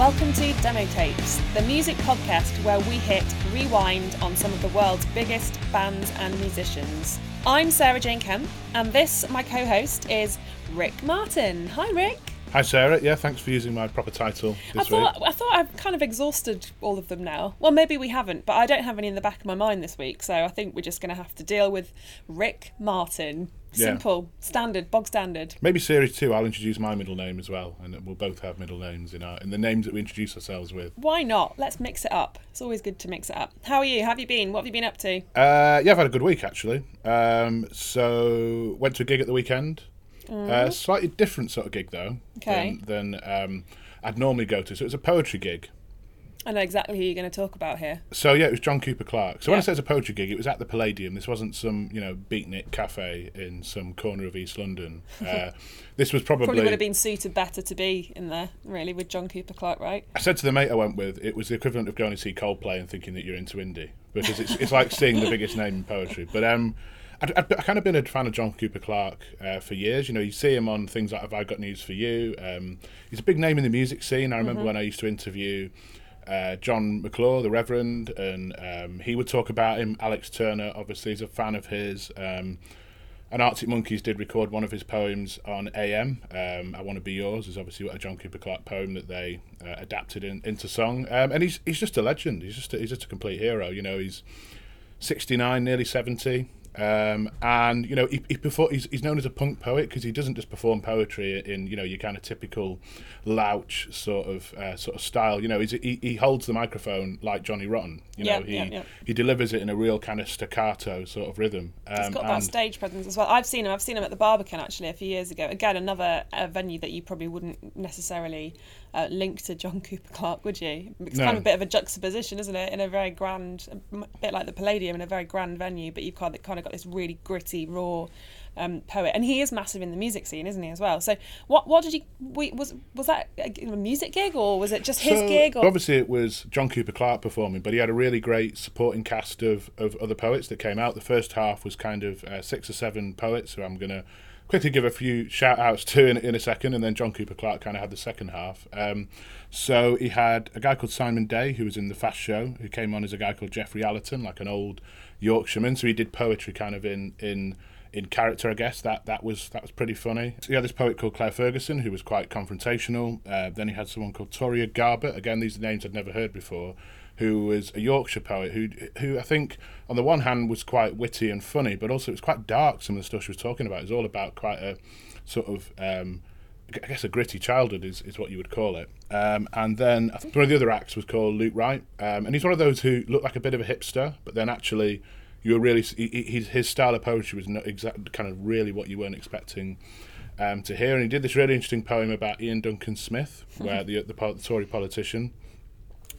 welcome to Demo Tapes, the music podcast where we hit rewind on some of the world's biggest bands and musicians. I'm Sarah Jane Kemp, and this, my co host, is Rick Martin. Hi, Rick. Hi Sarah, yeah, thanks for using my proper title this I thought week. I thought I've kind of exhausted all of them now. Well, maybe we haven't, but I don't have any in the back of my mind this week, so I think we're just going to have to deal with Rick Martin. Yeah. Simple, standard, bog standard. Maybe series two, I'll introduce my middle name as well, and we'll both have middle names in our in the names that we introduce ourselves with. Why not? Let's mix it up. It's always good to mix it up. How are you? How have you been? What have you been up to? Uh, yeah, I've had a good week actually. Um, so went to a gig at the weekend. Uh, slightly different sort of gig though Okay. than, than um, I'd normally go to. So it was a poetry gig. I know exactly who you're going to talk about here. So yeah, it was John Cooper Clarke. So when I Yeah. say it's a poetry gig, it was at the Palladium. This wasn't some you know beatnik cafe in some corner of East London. Uh, this was probably, Probably would have been suited better to be in there, really, with John Cooper Clarke, right? I said to the mate I went with, it was the equivalent of going to see Coldplay and thinking that you're into indie because it's it's like seeing the biggest name in poetry. But um, I'd, I'd, I kind of been a fan of John Cooper Clarke uh, for years. You know, you see him on things like Have I Got News for You. Um, he's a big name in the music scene. I remember when I used to interview. Uh, Jon McClure, the Reverend, and um, he would talk about him. Alex Turner, obviously, is a fan of his. Um, and Arctic Monkeys did record one of his poems on AM. Um, I Want to Be Yours is obviously a John Cooper Clarke poem that they uh, adapted in, into song. Um, and he's he's just a legend. He's just a, he's just a complete hero. You know, he's 69, nearly 70. Um, and you know he, he perfor- he's, he's known as a punk poet because he doesn't just perform poetry in you know your kind of typical louch sort of uh, sort of style. You know he he holds the microphone like Johnny Rotten. You know Yeah, he yeah, yeah. he delivers it in a real kind of staccato sort of rhythm. Um, He's got that stage presence as well. I've seen him. I've seen him at the Barbican actually a few years ago. Again, another uh, venue that you probably wouldn't necessarily uh, link to John Cooper Clarke, would you? It's No. kind of a bit of a juxtaposition, isn't it? In a very grand, a bit like the Palladium, in a very grand venue, but you've kind of, kind of got this really gritty, raw. Um, poet, and he is massive in the music scene, isn't he? As well. So, what what did you? Was was that a, music gig or was it just his So, gig? Or Obviously, it was John Cooper Clarke performing, but he had a really great supporting cast of, of other poets that came out. The first half was kind of uh, six or seven poets, who I'm going to quickly give a few shout outs to in, in a second, and then John Cooper Clarke kind of had the second half. Um, so he had a guy called Simon Day, who was in the Fast Show, who came on as a guy called Jeffrey Allerton, like an old Yorkshireman. So he did poetry kind of in in in character, I guess that that was that was pretty funny. So he had this poet called Claire Ferguson, who was quite confrontational. Uh, then he had someone called Toria Garbutt. Again, these are names I'd never heard before. Who was a Yorkshire poet who who I think on the one hand was quite witty and funny, but also it was quite dark. Some of the stuff she was talking about is all about quite a sort of um, I guess a gritty childhood is, is what you would call it. Um, and then I think one of the other acts was called Luke Wright, um, and he's one of those who looked like a bit of a hipster, but then actually you were really he, he- his style of poetry was not exact kind of really what you weren't expecting. Um, to hear, and he did this really interesting poem about Iain Duncan Smith, where the the, the Tory politician,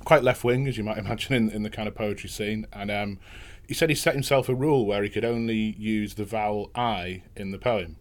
quite left wing as you might imagine in, in the kind of poetry scene, and um, he said he set himself a rule where he could only use the vowel I in the poem.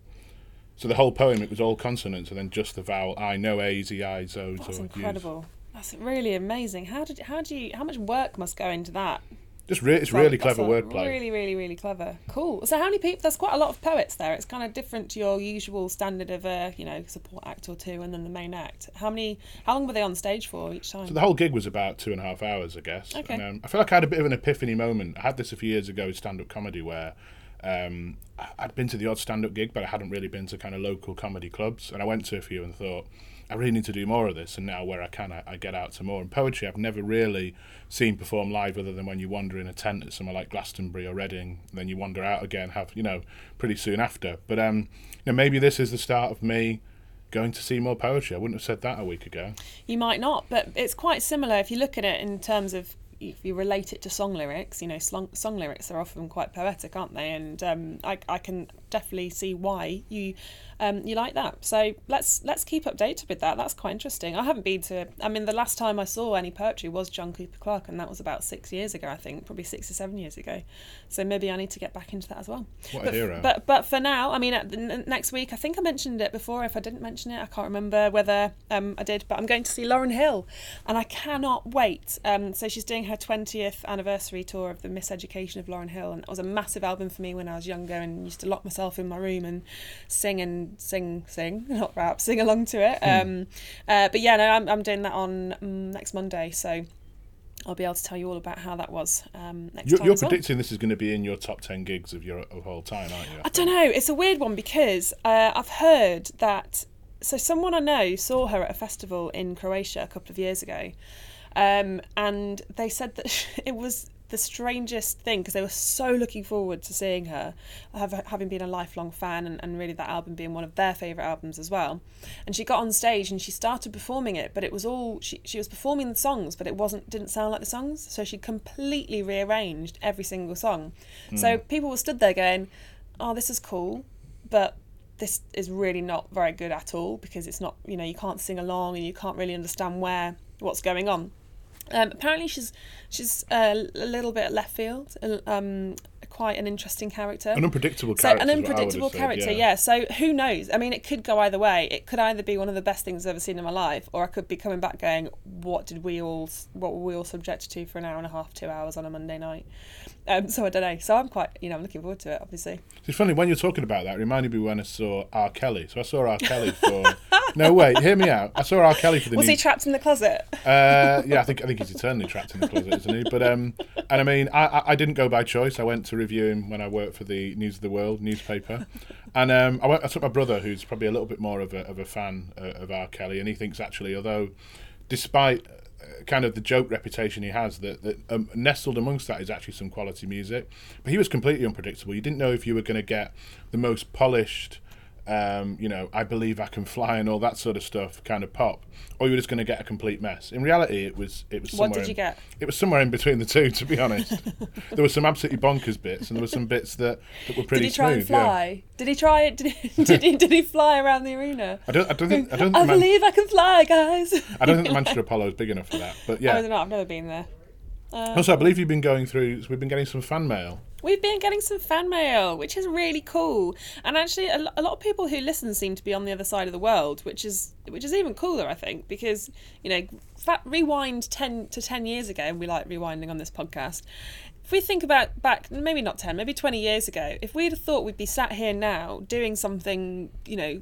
So the whole poem, it was all consonants and then just the vowel I, no A's, E, I's, O's. that's incredible. That's really amazing. How did how do you how much work must go into that? Just re- it's really clever wordplay. Really, really, really clever. Cool. So, how many people? There's quite a lot of poets there. It's kind of different to your usual standard of a, you know, support act or two, and then the main act. How many? How long were they on stage for each time? So the whole gig was about two and a half hours, I guess. Okay. And, um, I feel like I had a bit of an epiphany moment. I had this a few years ago with stand-up comedy where um, I'd been to the odd stand-up gig, but I hadn't really been to kind of local comedy clubs. And I went to a few and thought, I really need to do more of this. And now where I can, I, I get out to more. And poetry, I've never really seen perform live other than when you wander in a tent at somewhere like Glastonbury or Reading. And then you wander out again, have, you know, pretty soon after. But um, you know, maybe this is the start of me going to see more poetry. I wouldn't have said that a week ago. You might not, but it's quite similar if you look at it in terms of if you relate it to song lyrics. You know, song, song lyrics are often quite poetic, aren't they? And um, I, I can definitely see why you um, you like that. So let's let's keep updated with that. That's quite interesting. I haven't been to. I mean, the last time I saw any poetry was John Cooper Clarke, and that was about six years ago. I think probably six or seven years ago. So maybe I need to get back into that as well. What a but, hero. But but for now, I mean, at the, n- next week, I think I mentioned it before. If I didn't mention it, I can't remember whether um, I did. But I'm going to see Lauryn Hill, and I cannot wait. Um, so she's doing her 20th anniversary tour of the Miseducation of Lauryn Hill, and it was a massive album for me when I was younger and used to lock myself in my room and sing and sing, sing, not rap, sing along to it. Hmm. Um, uh, but yeah, no, I'm, I'm doing that on um, next Monday, so I'll be able to tell you all about how that was um, next You're, time. you're predicting this is going to be in your top 10 gigs of your of whole time, aren't you? I don't know. It's a weird one because uh, I've heard that. So someone I know saw her at a festival in Croatia a couple of years ago, um, and they said that it was the strangest thing because they were so looking forward to seeing her, having been a lifelong fan, and, and really that album being one of their favourite albums as well. And she got on stage and she started performing it, but it was all she she was performing the songs, but it wasn't didn't sound like the songs. So she completely rearranged every single song. So hmm. people were stood there going, "Oh, this is cool," but this is really not very good at all because it's not you know you can't sing along and you can't really understand where what's going on. Um, apparently, she's she's uh, a little bit left field, um, quite an interesting character. An unpredictable So character. an is what I would have unpredictable said, character, yeah. So who knows? I mean, it could go either way. It could either be one of the best things I've ever seen in my life, or I could be coming back going, "What did we all? What were we all subjected to for an hour and a half, two hours on a Monday night?" Um, so I don't know. So I'm quite, you know, I'm looking forward to it. Obviously, It's funny when you're talking about that. It reminded me when I saw R. Kelly. So I saw R. Kelly for. no, wait, hear me out. I saw R. Kelly for the was new. he trapped in the closet? uh, yeah, I think I think he's eternally trapped in the closet, isn't he? But um, and I mean, I, I- didn't go by choice. I went to review him when I worked for the News of the World newspaper, and um, I went. I took my brother, who's probably a little bit more of a of a fan uh, of R. Kelly, and he thinks actually, although, despite kind of the joke reputation he has, that that um, nestled amongst that is actually some quality music. But he was completely unpredictable. You didn't know if you were going to get the most polished um, you know, I believe I can fly and all that sort of stuff, kind of pop, or you were just going to get a complete mess. In reality, it was it was. What did you in- get? It was somewhere in between the two, to be honest. there were some absolutely bonkers bits, and there were some bits that, that were pretty Did he try smooth. and fly? Did he try it? Did he, did he? Did he fly around the arena? I don't. I don't think. I don't I. Man- believe I can fly, guys. I don't think the Manchester Apollo is big enough for that. But yeah. Yeah. don't know. I've never been there. Uh, Also, I believe you've been going through. We've been getting some fan mail. We've been getting some fan mail, which is really cool. And actually, a, lot of people who listen seem to be on the other side of the world, which is which is even cooler, I think, because you know, fa- rewind ten to ten years ago, and we like rewinding on this podcast. If we think about back, maybe not ten, maybe twenty years ago, if we'd have thought we'd be sat here now doing something, you know.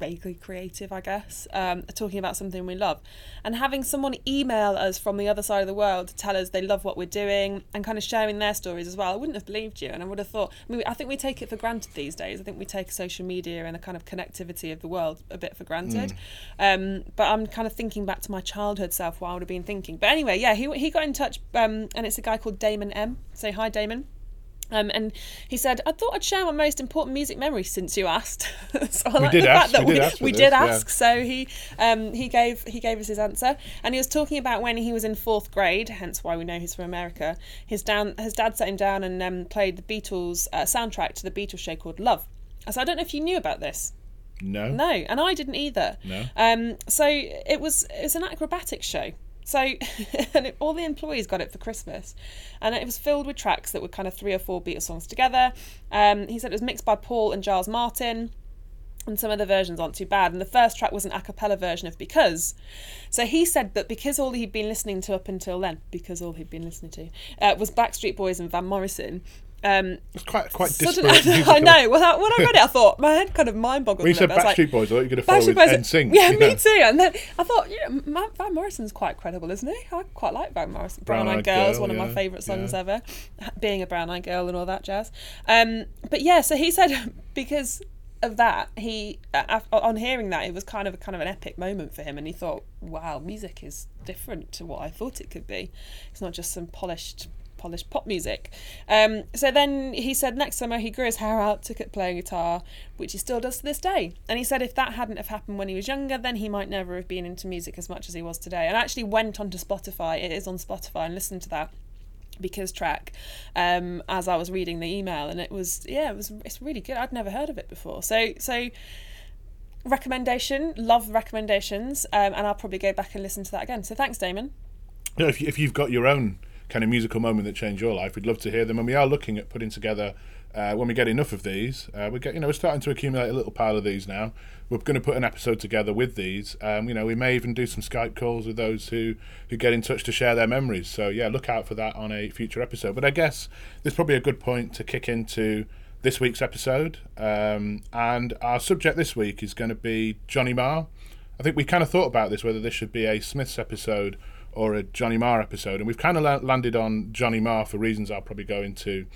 Vaguely creative, I guess, um, talking about something we love, and having someone email us from the other side of the world to tell us they love what we're doing and kind of sharing their stories as well. I wouldn't have believed you, and I would have thought. I mean, I think we take it for granted these days. I think we take social media and the kind of connectivity of the world a bit for granted. Um, but I'm kind of thinking back to my childhood self, what I would have been thinking. But anyway, yeah, he he got in touch, um, and it's a guy called Damon M. Say hi, Damon. Um, and he said, I thought I'd share my most important music memory since you asked. so I like did the ask, fact that we we, did ask we did yeah. ask. So he um, he gave he gave us his answer, and he was talking about when he was in fourth grade, hence why we know he's from America. His down his dad sat him down and um, played the Beatles uh, soundtrack to the Beatles show called Love. So I don't know if you knew about this. No. No, and I didn't either. No. Um, so it was it was an acrobatic show. So and it, all the employees got it for Christmas, and it was filled with tracks that were kind of three or four Beatles songs together. Um, he said it was mixed by Paul and Giles Martin. And some of the versions aren't too bad. And the first track was an a cappella version of Because. So he said that because all he'd been listening to up until then, because all he'd been listening to, uh, was Backstreet Boys and Van Morrison. Um, It's quite quite disparate. I know. Well, I- when I read it, I thought my head kind of mind boggled. When you said little bit. I was like, Backstreet Boys, I thought you were going to follow Backstreet with. NSYNC. Yeah, you me too. And then I thought, yeah, Van Morrison's quite credible, isn't he? I quite like Van Morrison. Brown, Brown Eyed Eyed Girl is one of my favourite songs yeah. ever. Being a brown eyed girl and all that jazz. Um, but yeah, so he said because of that, he uh, on hearing that, it was kind of a kind of an epic moment for him, and he thought, wow, music is different to what I thought it could be. It's not just some polished polished pop music. Um, so then he said next summer he grew his hair out, took up playing guitar, which he still does to this day. And he said if that hadn't have happened when he was younger, then he might never have been into music as much as he was today. And I actually went onto Spotify, it is on Spotify, and listened to that because track um, as I was reading the email and it was yeah it was it's really good I'd never heard of it before so so recommendation love recommendations um, and I'll probably go back and listen to that again so thanks Damon know, if, you, if you've got your own kind of musical moment that changed your life, we'd love to hear them. And we are looking at putting together uh, when we get enough of these, uh, we get you know we're starting to accumulate a little pile of these now. We're going to put an episode together with these. Um, you know, we may even do some Skype calls with those who who get in touch to share their memories. So yeah, look out for that on a future episode. But I guess this is probably a good point to kick into this week's episode. Um, and our subject this week is going to be Johnny Marr. I think we kind of thought about this whether this should be a Smiths episode or a Johnny Marr episode, and we've kind of la- landed on Johnny Marr for reasons I'll probably go into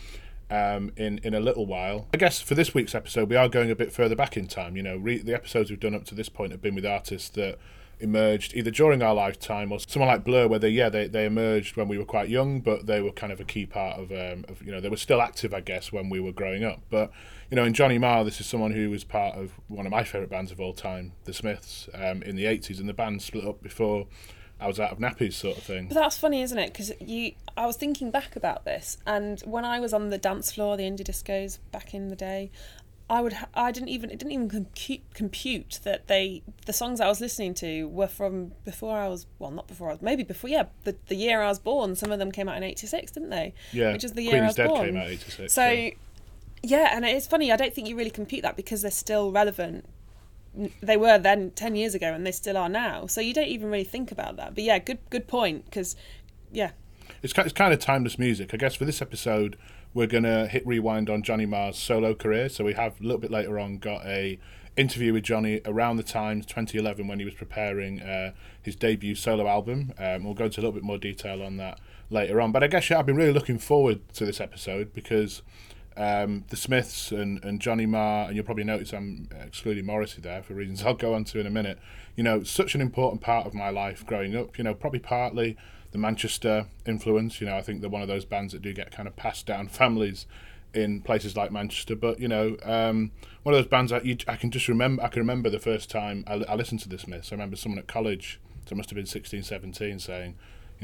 um, in in a little while. I guess for this week's episode, we are going a bit further back in time. You know, re- the episodes we've done up to this point have been with artists that emerged either during our lifetime or someone like Blur, where they yeah they, they emerged when we were quite young, but they were kind of a key part of, um, of you know they were still active, I guess, when we were growing up. But you know, in Johnny Marr, this is someone who was part of one of my favourite bands of all time, the Smiths, um, in the '80s, and the band split up before I was out of nappies, sort of thing. But that's funny, isn't it? Because you, I was thinking back about this, and when I was on the dance floor, the indie discos back in the day, I would, ha- I didn't even, it didn't even compute, compute that they, the songs I was listening to were from before I was, well, not before I was, maybe before, yeah, the, the year I was born. Some of them came out in '86, didn't they? Yeah, which is the year Queen I was Dead born. came out '86. So, yeah, and it's funny. I don't think you really compute that because they're still relevant. They were then ten years ago, and they still are now. So you don't even really think about that. But yeah, good good point. Because yeah, it's it's kind of timeless music. I guess for this episode, we're gonna hit rewind on Johnny Marr's solo career. So we have a little bit later on got a interview with Johnny around the time 2011 when he was preparing uh, his debut solo album. Um, we'll go into a little bit more detail on that later on. But I guess yeah, I've been really looking forward to this episode because. Um, the Smiths and, and Johnny Marr, and you'll probably notice I'm excluding Morrissey there for reasons I'll go on to in a minute. You know, such an important part of my life growing up. You know, probably partly the Manchester influence. You know, I think they're one of those bands that do get kind of passed down families in places like Manchester. But you know, um, one of those bands that you, I can just remember. I can remember the first time I, I listened to the Smiths. I remember someone at college, so must have been 16, 17, saying,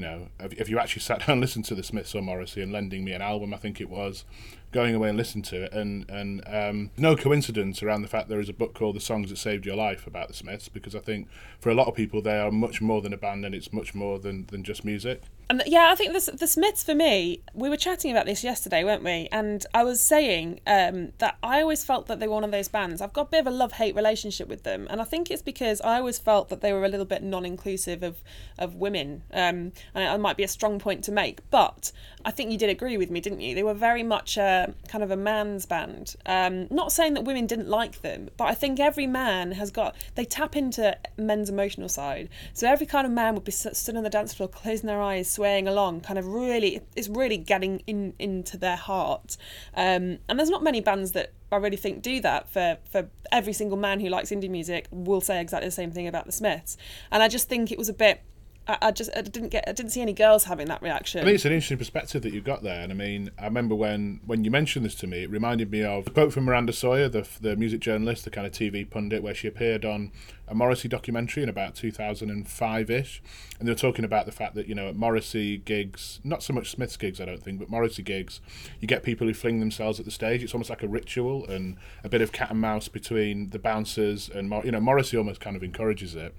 you know, if you actually sat down and listened to the Smiths or Morrissey and lending me an album? I think it was going away and listening to it, and and um, no coincidence around the fact there is a book called "The Songs That Saved Your Life" about the Smiths, because I think for a lot of people they are much more than a band, and it's much more than, than just music. And yeah, I think the the Smiths for me. We were chatting about this yesterday, weren't we? And I was saying um, that I always felt that they were one of those bands. I've got a bit of a love hate relationship with them, and I think it's because I always felt that they were a little bit non-inclusive of of women. Um, and it might be a strong point to make, but I think you did agree with me, didn't you? They were very much a kind of a man's band. Um, not saying that women didn't like them, but I think every man has got they tap into men's emotional side. So every kind of man would be stood on the dance floor, closing their eyes, swaying along, kind of really, it's really getting in into their heart. Um, and there's not many bands that I really think do that for for every single man who likes indie music will say exactly the same thing about the Smiths. And I just think it was a bit. I, I just I didn't get I didn't see any girls having that reaction. I mean, it's an interesting perspective that you've got there, and I mean, I remember when when you mentioned this to me, it reminded me of a quote from Miranda Sawyer, the the music journalist, the kind of TV pundit, where she appeared on a Morrissey documentary in about 2005 ish, and they were talking about the fact that you know at Morrissey gigs, not so much Smith's gigs, I don't think, but Morrissey gigs, you get people who fling themselves at the stage. It's almost like a ritual and a bit of cat and mouse between the bouncers and you know Morrissey almost kind of encourages it.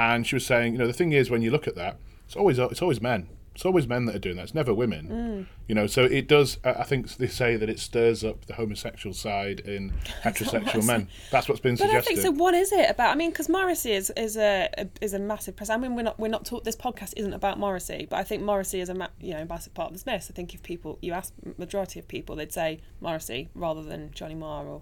And she was saying, you know, the thing is when you look at that, it's always it's always men. It's always men that are doing that. It's never women. Mm. You know, so it does. I I think they say that it stirs up the homosexual side in heterosexual men. That's what's been But I suggested. think so. What is it about? I mean, because Morrissey is is a, a is a massive presence. I mean, we're not we're not taught. This podcast isn't about Morrissey, but I think Morrissey is a ma- you know massive part of this mess. I think if people you ask majority of people, they'd say Morrissey rather than Johnny Marr or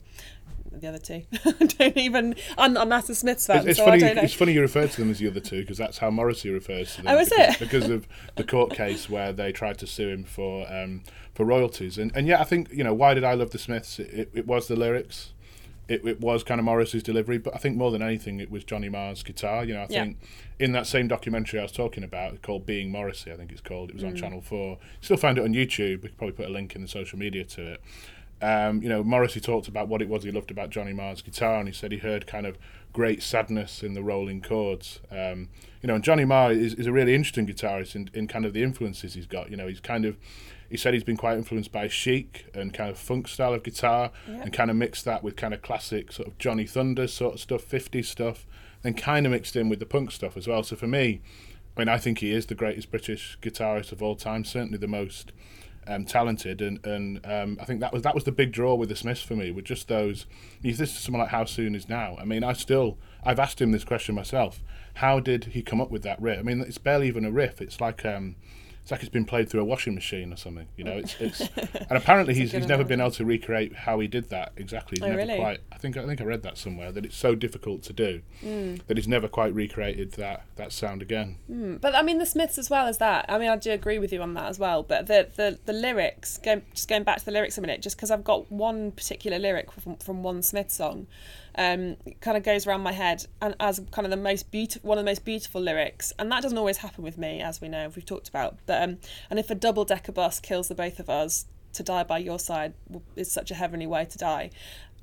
the other two. I don't even. I'm not a Smiths fan, It's, it's so funny. I don't know. It's funny you refer to them as the other two because that's how Morrissey refers to them. Oh, is because, it? because of the court case where they tried to sue him for um, for royalties. And and yeah, I think you know why did I love the Smiths? It, it, it was the lyrics. It, it was kind of Morrissey's delivery, but I think more than anything, it was Johnny Marr's guitar. You know, I Yeah. think in that same documentary I was talking about, called Being Morrissey, I think it's called. It was on Mm. Channel Four. Still find it on YouTube. We could probably put a link in the social media to it um, you know, Morrissey talked about what it was he loved about Johnny Marr's guitar, and he said he heard kind of great sadness in the rolling chords. Um, you know, and Johnny Marr is, is a really interesting guitarist in, in kind of the influences he's got. You know, he's kind of, he said he's been quite influenced by chic and kind of funk style of guitar, Yeah. and kind of mixed that with kind of classic sort of Johnny Thunder sort of stuff, 50s stuff, and kind of mixed in with the punk stuff as well. So for me, I mean, I think he is the greatest British guitarist of all time, certainly the most um, talented, and and um, I think that was that was the big draw with the Smiths for me. With just those, if this is someone like How Soon Is Now. I mean, I still I've asked him this question myself. How did he come up with that riff? I mean, it's barely even a riff. It's like um, it's like it's been played through a washing machine or something. You know, it's it's and apparently he's he's never been able to recreate how he did that exactly. He's Oh, never really? quite. I think I think I read that somewhere that it's so difficult to do Mm. that he's never quite recreated that that sound again. But I mean, the Smiths as well as that. I mean, I do agree with you on that as well. But the the, the lyrics, going, just going back to the lyrics a minute, just because I've got one particular lyric from, from one Smith song, um, kind of goes around my head and as kind of the most beautiful, one of the most beautiful lyrics. And that doesn't always happen with me, as we know, we've talked about. But um, and if a double decker bus kills the both of us, to die by your side is such a heavenly way to die.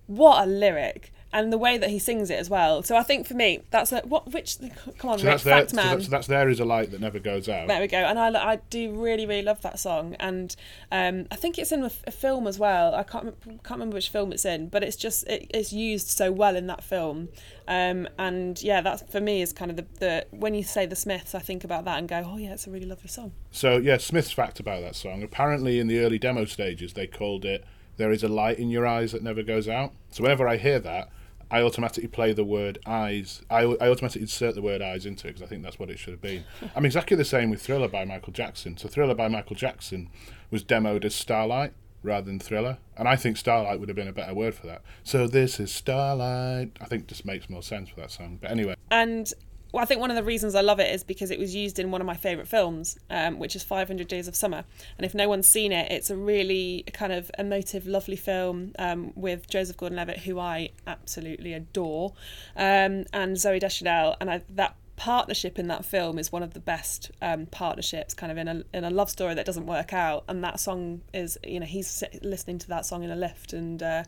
What a lyric! And the way that he sings it as well. So I think for me, that's a what. Which come on, So that's there. fact So man. that's, so that's there is a light that never goes out. There we go. And I, I do really, really love that song. And um, I think it's in a, a film as well. I can't, can't remember which film it's in, but it's just, it, it's used so well in that film. Um, and yeah, that's for me is kind of the, the, when you say the Smiths, I think about that and go, oh yeah, it's a really lovely song. So yeah, Smith's fact about that song. Apparently, in the early demo stages, they called it "There is a light in your eyes that never goes out." So whenever I hear that, I automatically play the word "eyes." I, I automatically insert the word "eyes" into it because I think that's what it should have been. I'm exactly the same with Thriller by Michael Jackson. So Thriller by Michael Jackson was demoed as Starlight rather than Thriller, and I think Starlight would have been a better word for that. So this is Starlight. I think just makes more sense for that song. But anyway, And well, I think one of the reasons I love it is because it was used in one of my favourite films, um, which is 500 Days of Summer. And if no one's seen it, it's a really kind of emotive, lovely film um, with Joseph Gordon-Levitt, who I absolutely adore, um, and Zooey Deschanel. And I, that partnership in that film is one of the best um, partnerships, kind of in a in a love story that doesn't work out. And that song is, you know, he's listening to that song in a lift and. Uh,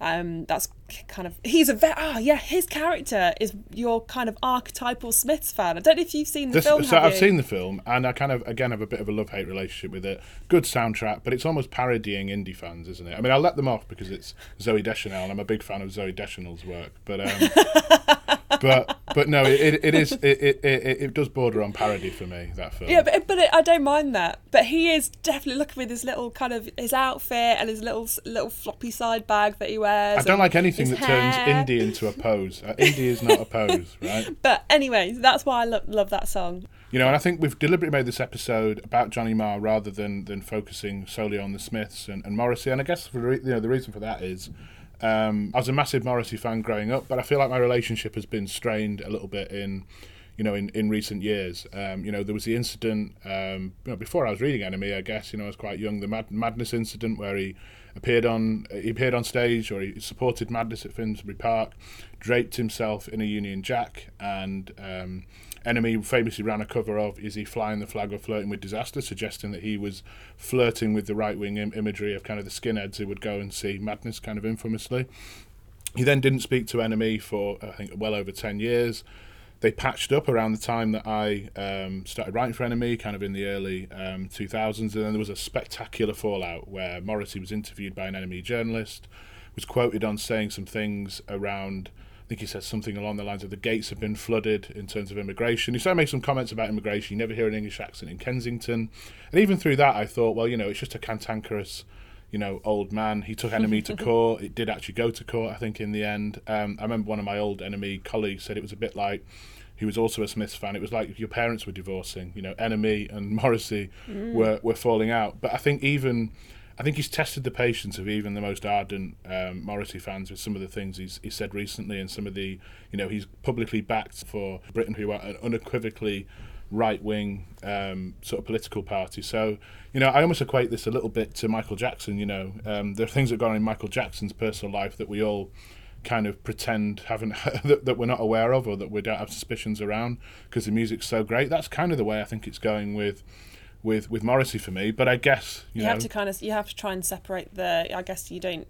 um, that's kind of he's a very ah yeah his character is your kind of archetypal Smiths fan. I don't know if you've seen the This, film. so I've you? seen the film, and I kind of again have a bit of a love hate relationship with it. Good soundtrack, but it's almost parodying indie fans, isn't it? I mean, I'll let them off because it's Zooey Deschanel, and I'm a big fan of Zooey Deschanel's work. But um, but but no, it, it is it, it, it, it does border on parody for me. That film. Yeah, but, but I don't mind that. But he is definitely looking with his little kind of his outfit and his little little floppy side bag that he wears. I don't like anything that turns indie into a pose. Uh, indie is not a pose, right? But anyway, that's why I lo- love that song. You know, and I think we've deliberately made this episode about Johnny Marr rather than, than focusing solely on the Smiths and, and Morrissey. And I guess for, re- you know the reason for that is um, I was a massive Morrissey fan growing up, but I feel like my relationship has been strained a little bit in you know in, in recent years. Um, you know, there was the incident um, you know, before I was reading NME. I guess you know I was quite young. The Mad- Madness incident where he appeared on he appeared on stage or he supported Madness at Finsbury Park, draped himself in a Union Jack, and um, NME famously ran a cover of "Is he flying the flag or flirting with disaster?" suggesting that he was flirting with the right wing Im- imagery of kind of the skinheads who would go and see Madness, kind of infamously. He then didn't speak to NME for I think well over ten years. They patched up around the time that I um, started writing for NME, kind of in the early um, 2000s, and then there was a spectacular fallout where Morrissey was interviewed by an NME journalist, was quoted on saying some things around. I think he said something along the lines of the gates have been flooded in terms of immigration. He started making some comments about immigration. You never hear an English accent in Kensington, and even through that, I thought, well, you know, it's just a cantankerous you know, old man. He took NME to court. It did actually go to court, I think, in the end. Um, I remember one of my old NME colleagues said it was a bit like, he was also a Smiths fan. It was like your parents were divorcing. You know, NME and Morrissey were were falling out. But I think even, I think he's tested the patience of even the most ardent um, Morrissey fans with some of the things he's he said recently and some of the, you know, he's publicly backed for Britain, who are an unequivocally right wing um, sort of political party. So, you know, I almost equate this a little bit to Michael Jackson. You know, um, there are things that go on in Michael Jackson's personal life that we all kind of pretend haven't that, that we're not aware of or that we don't have suspicions around because the music's so great. That's kind of the way I think it's going with with with Morrissey for me. But I guess you, You know. have to kind of you have to try and separate the. I guess you don't.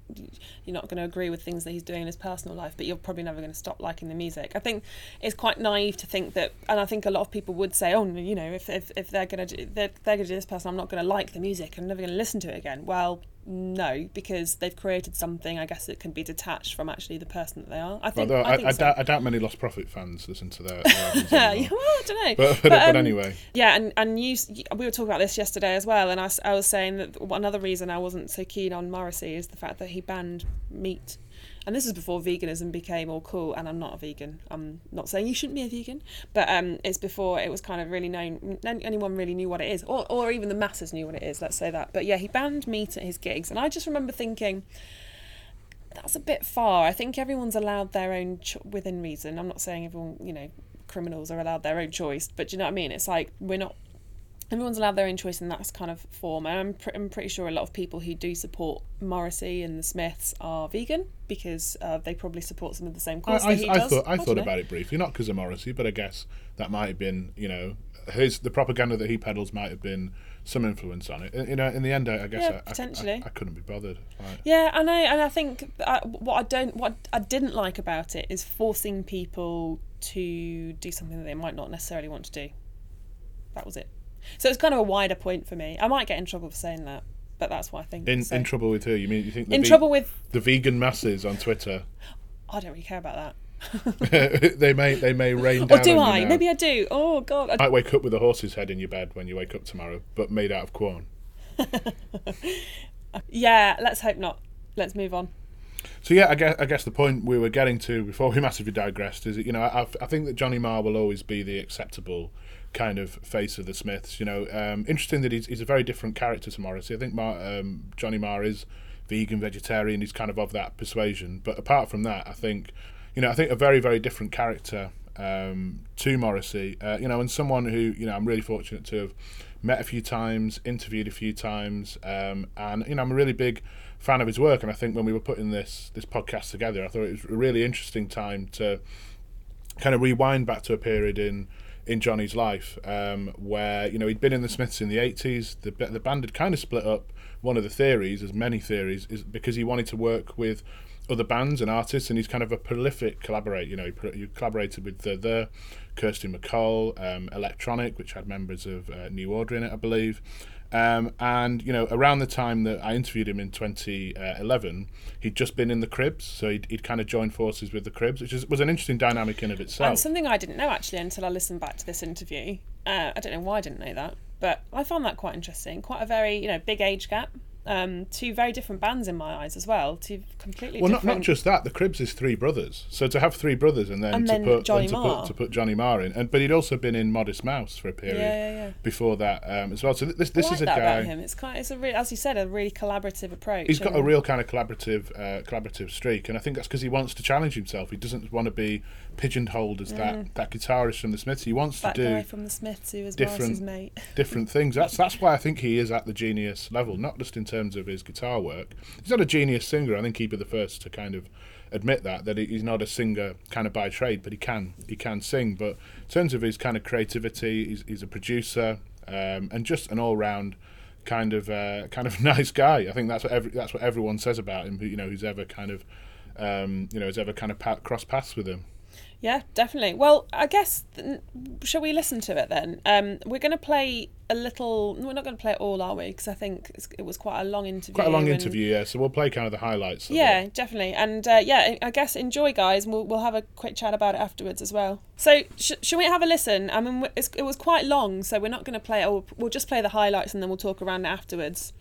You're not going to agree with things that he's doing in his personal life, but you're probably never going to stop liking the music. I think it's quite naive to think that, and I think a lot of people would say, "Oh, you know, if if, if they're going to they're, they're going to do this person, I'm not going to like the music. I'm never going to listen to it again." Well, no, because they've created something. I guess it can be detached from actually the person that they are. I think. Although I, I, think I, so. doubt, I doubt many Lostprophets fans listen to their. their yeah, well, I don't know. But, but, but um, anyway, Yeah, and and you, we were talking about this yesterday as well, and I, I was saying that another reason I wasn't so keen on Morrissey is the fact that he banned meat, and this is before veganism became all cool. And I'm not a vegan. I'm not saying you shouldn't be a vegan, but um, it's before it was kind of really known. Anyone really knew what it is, or or even the masses knew what it is. Let's say that. But yeah, he banned meat at his gigs, and I just remember thinking. That's a bit far. I think everyone's allowed their own within reason. I'm not saying everyone, you know, criminals are allowed their own choice, but do you know what I mean? It's like we're not everyone's allowed their own choice in that kind of form. And I'm, pr- I'm pretty sure a lot of people who do support Morrissey and the Smiths are vegan because uh, they probably support some of the same I, cause I, I thought I thought know. about it briefly, not because of Morrissey, but I guess that might have been, you know, his the propaganda that he peddles might have been some influence on it. You know, in the end, I, I guess Yeah, I- I, potentially. I, I couldn't be bothered. Like, Yeah, I know, and I think uh, what I don't, what I didn't like about it is forcing people to do something that they might not necessarily want to do. That was it. So it's kind of a wider point for me. I might get in trouble for saying that, but that's what I think. in So- in trouble with who? You mean you think the in ve- trouble with? the vegan masses on Twitter? I don't really care about that. they may they may rain down. Or do I? You. Maybe I do. Oh God, I might wake up with a horse's head in your bed when you wake up tomorrow, but made out of corn. Yeah, let's hope not. Let's move on. So yeah, I guess I guess the point we were getting to before we massively digressed is that you know I, I think that Johnny Marr will always be the acceptable kind of face of the Smiths. You know, um, interesting that he's, he's a very different character to Morrissey. I think Mar, um, Johnny Marr is vegan, vegetarian. He's kind of of that persuasion. But apart from that, I think you know I think a very very different character um, to Morrissey. Uh, you know, and someone who you know I'm really fortunate to have met a few times, interviewed a few times, um, and you know I'm a really big fan of his work. And I think when we were putting this this podcast together, I thought it was a really interesting time to kind of rewind back to a period in in Johnny's life um, where you know he'd been in the Smiths in the 80s. The the band had kind of split up. One of the theories, as many theories, is because he wanted to work with other bands and artists, and he's kind of a prolific collaborator. You know, he, he collaborated with the, the Kirsty MacColl, um, Electronic, which had members of uh, New Order in it, I believe. Um, and you know, around the time that I interviewed him in 2011, he'd just been in the Cribs, so he'd, he'd kind of joined forces with the Cribs, which is, was an interesting dynamic in of itself. And something I didn't know actually until I listened back to this interview. Uh, I don't know why I didn't know that, but I found that quite interesting. Quite a very you know big age gap. Um, two very different bands in my eyes as well. Two completely Well, not, different. not just that. The Cribs is three brothers, so to have three brothers and then And to then put Johnny to put to put Johnny Marr in, and but he'd also been in Modest Mouse for a period Yeah, yeah, yeah. before that um, as well. So this this like is a guy. about him. It's kind. It's a real, as you said, a really collaborative approach. He's got a real kind of collaborative uh, collaborative streak, and I think that's because he wants to challenge himself. He doesn't want to be pigeonholed as that, that guitarist from the Smiths. He wants that to do guy from the Smiths who was different- different things. That's that's why I think he is at the genius level, not just in terms of his guitar work. He's not a genius singer. I think he'd be the first to kind of admit that that he's not a singer kind of by trade, but he can he can sing. But in terms of his kind of creativity, he's, he's a producer um, and just an all round kind of uh, kind of nice guy. I think that's what every, that's what everyone says about him. You know who's ever kind of um, you know has ever kind of pa- crossed paths with him. Yeah, definitely. Well, I guess shall we listen to it then? Um, we're going to play a little. We're not going to play it all, are we? Because I think it was quite a long interview. Quite a long and- interview, yeah. So we'll play kind of the highlights. of it. Yeah, definitely. And uh, yeah, I guess enjoy, guys. And we'll, we'll have a quick chat about it afterwards as well. So, sh- shall we have a listen? I mean, it's, it was quite long, so we're not going to play it. We'll, we'll just play the highlights and then we'll talk around it afterwards.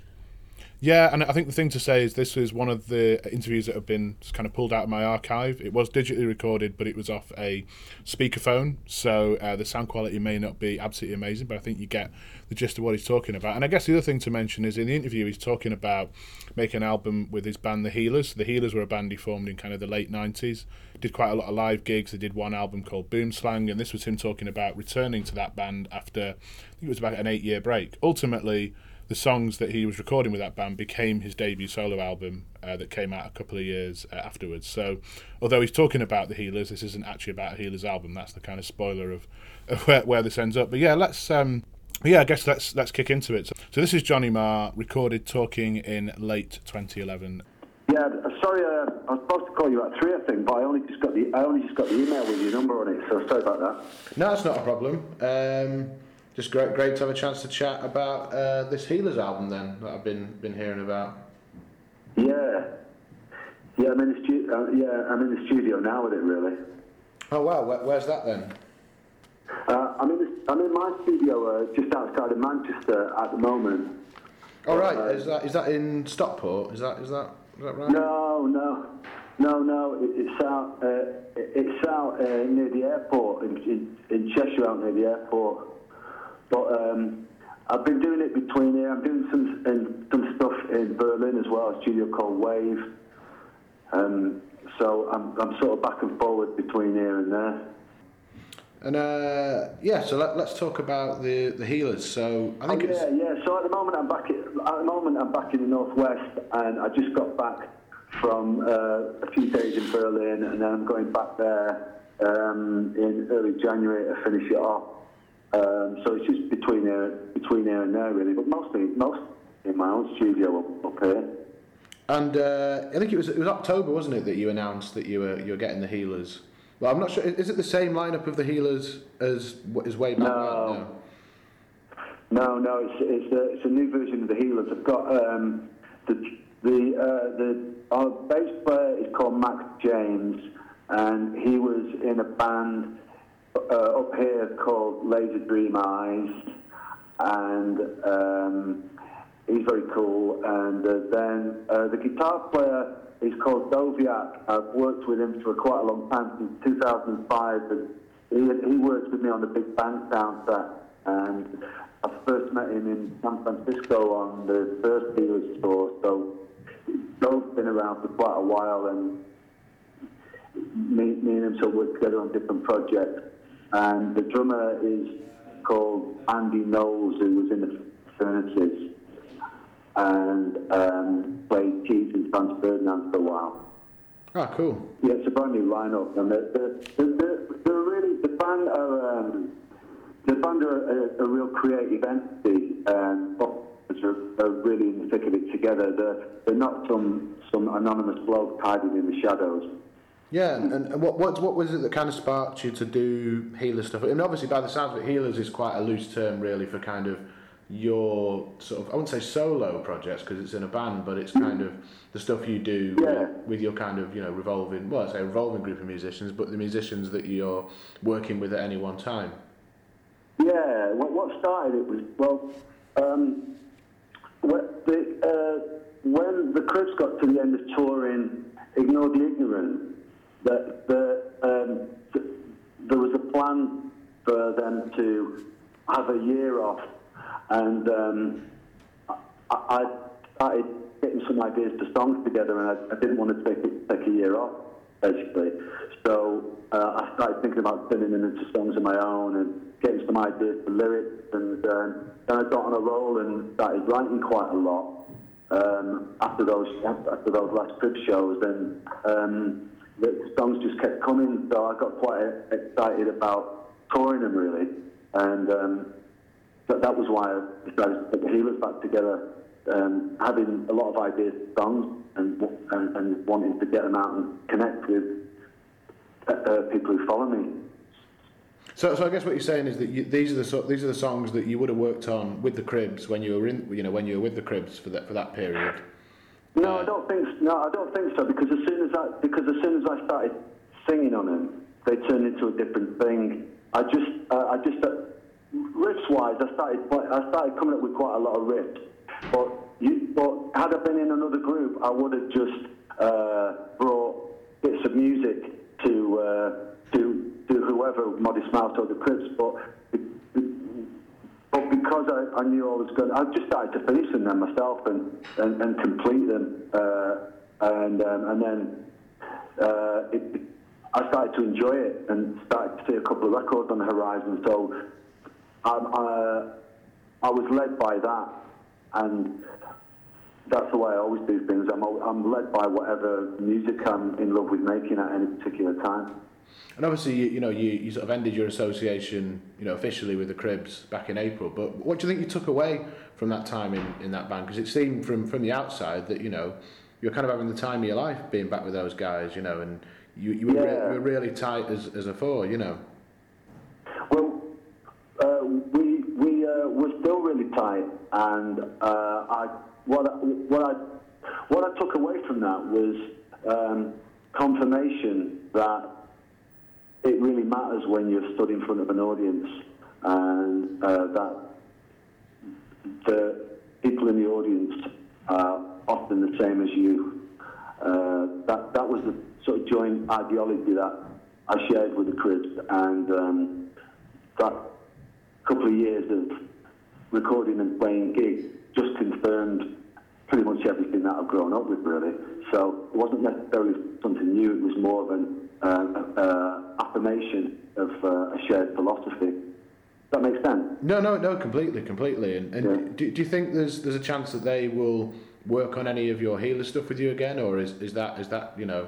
Yeah, and I think the thing to say is this is one of the interviews that have been kind of pulled out of my archive. It was digitally recorded, but it was off a speakerphone, so uh, the sound quality may not be absolutely amazing, but I think you get the gist of what he's talking about. And I guess the other thing to mention is in the interview he's talking about making an album with his band The Healers. The Healers were a band he formed in kind of the late 90s. Did quite a lot of live gigs. They did one album called Boomslang, and this was him talking about returning to that band after I think it was about an eight-year break. Ultimately the songs that he was recording with that band became his debut solo album uh, that came out a couple of years uh, afterwards. So, although he's talking about the Healers, this isn't actually about a Healers album. That's the kind of spoiler of, of where, where this ends up. But yeah, let's um, yeah, I guess let's let's kick into it. So, so this is Johnny Marr recorded talking in late 2011. Yeah, uh, sorry, uh, I was supposed to call you at three, I think, but I only just got the I only just got the email with your number on it, so sorry about that. No, that's not a problem. Um, just great, great to have a chance to chat about uh, this Healers album then that I've been been hearing about. Yeah. Yeah, I'm in the stu- uh, yeah, I'm in the studio now with it really. Oh wow, Where, where's that then? Uh, I'm in the, I'm in my studio uh, just outside of Manchester at the moment. Oh right, is that is that in Stockport? Is that is that is that right? No, no, no, no. It, it's out. Uh, it- it's out uh, near the airport in, in, in Cheshire, out near the airport. But um, I've been doing it between here. I'm doing some in, some stuff in Berlin as well. A studio called Wave. Um, so I'm I'm sort of back and forward between here and there. And uh, yeah, so let, let's talk about the the healers. So I Oh, think it's yeah, yeah. So at the moment, I'm back. In, at the moment, I'm back in the northwest, and I just got back from uh, a few days in Berlin, and then I'm going back there um, in early January to finish it off. Um, so it's just between here, between here and there, really. But mostly, most in my own studio up, up here. and uh, I think it was it was October, wasn't it, that you announced that you were you were getting the healers. Well, I'm not sure. Is it the same lineup of the healers as as way back No. No, no, it's it's a, it's a new version of the Healers. I've got um, the the uh, the our bass player is called Max James, and he was in a band uh, up here called Laser Dream Eyes, and um, he's very cool. And uh, then uh, the guitar player is called Doviak. I've worked with him for quite a long time since 2005. And he, he works with me on the Big Bang soundtrack, and I first met him in San Francisco on the first Healers tour. So Dove's been around for quite a while, and me, me and him sort of work together on different projects. And the drummer is called Andy Knowles, who was in the Furnaces and um, played keys in Franz Ferdinand for a while. Ah, cool. Yeah, it's a brand new lineup, and they're, they're, they're, they're really the band are um, the band are a, a real creative entity, and are, are really in the thick of it together. They're, they're not some some anonymous bloke hiding in the shadows. Yeah, and, and what, what what was it that kind of sparked you to do healer stuff? I And obviously, by the sounds of it, healers is quite a loose term, really, for kind of your sort of I wouldn't say solo projects because it's in a band, but it's kind of the stuff you do Yeah. with, your kind of you know revolving well, I say revolving group of musicians, but the musicians that you're working with at any one time. Yeah, what, what started it was well, um, what the, uh, when the Cribs got to the end of touring, Ignore the Ignorant, that um, th- there was a plan for them to have a year off, and um, I, I started getting some ideas for songs together, and I, I didn't want to take it, take a year off, basically. So uh, I started thinking about turning them into songs of my own and getting some ideas for lyrics, and um, then I got on a roll and started writing quite a lot. Um, after those after those last crib shows, and um, the songs just kept coming, so I got quite excited about touring them really, and um, that, that was why I decided to put the Healers back together, um, having a lot of ideas for songs and, and, and wanting to get them out and connect with uh, uh, people who follow me. So, so I guess what you're saying is that you, these are the these are the songs that you would have worked on with the Cribs when you were in you know when you were with the Cribs for that for that period. No, I don't think. No, I don't think so. Because as soon as I because as soon as I started singing on them, they turned into a different thing. I just, uh, I just, uh, riffs wise, I started, I started coming up with quite a lot of riffs. But you, but had I been in another group, I would have just uh, brought bits of music to uh, to to whoever, Modest Mouse or the Cribs. But but because I, I knew I was going, I just started to finish them then myself and, and, and complete them, uh, and um, and then uh, it, I started to enjoy it and started to see a couple of records on the horizon. So um, uh, I was led by that, and that's the way I always do things. I'm, I'm led by whatever music I'm in love with making at any particular time. And obviously, you, you know, you, you sort of ended your association, you know, officially with the Cribs back in April. But what do you think you took away from that time in, in that band? Because it seemed from, from the outside that, you know, you were kind of having the time of your life being back with those guys, you know, and you, you, were, re- you were really tight as, as a four, you know. Well, uh, we we uh, were still really tight, and uh, I what I, what I what I took away from that was um, confirmation that it really matters when you're stood in front of an audience and uh, that the people in the audience are often the same as you. Uh, that, that was the sort of joint ideology that I shared with the Cribs and um, that couple of years of recording and playing gigs just confirmed pretty much everything that I've grown up with, really. So it wasn't necessarily something new, it was more of an affirmation of uh, a shared philosophy. Does that make sense? No, no, no, completely, completely. And, and Yeah. do, do you think there's there's a chance that they will work on any of your healer stuff with you again, or is, is that is that you know,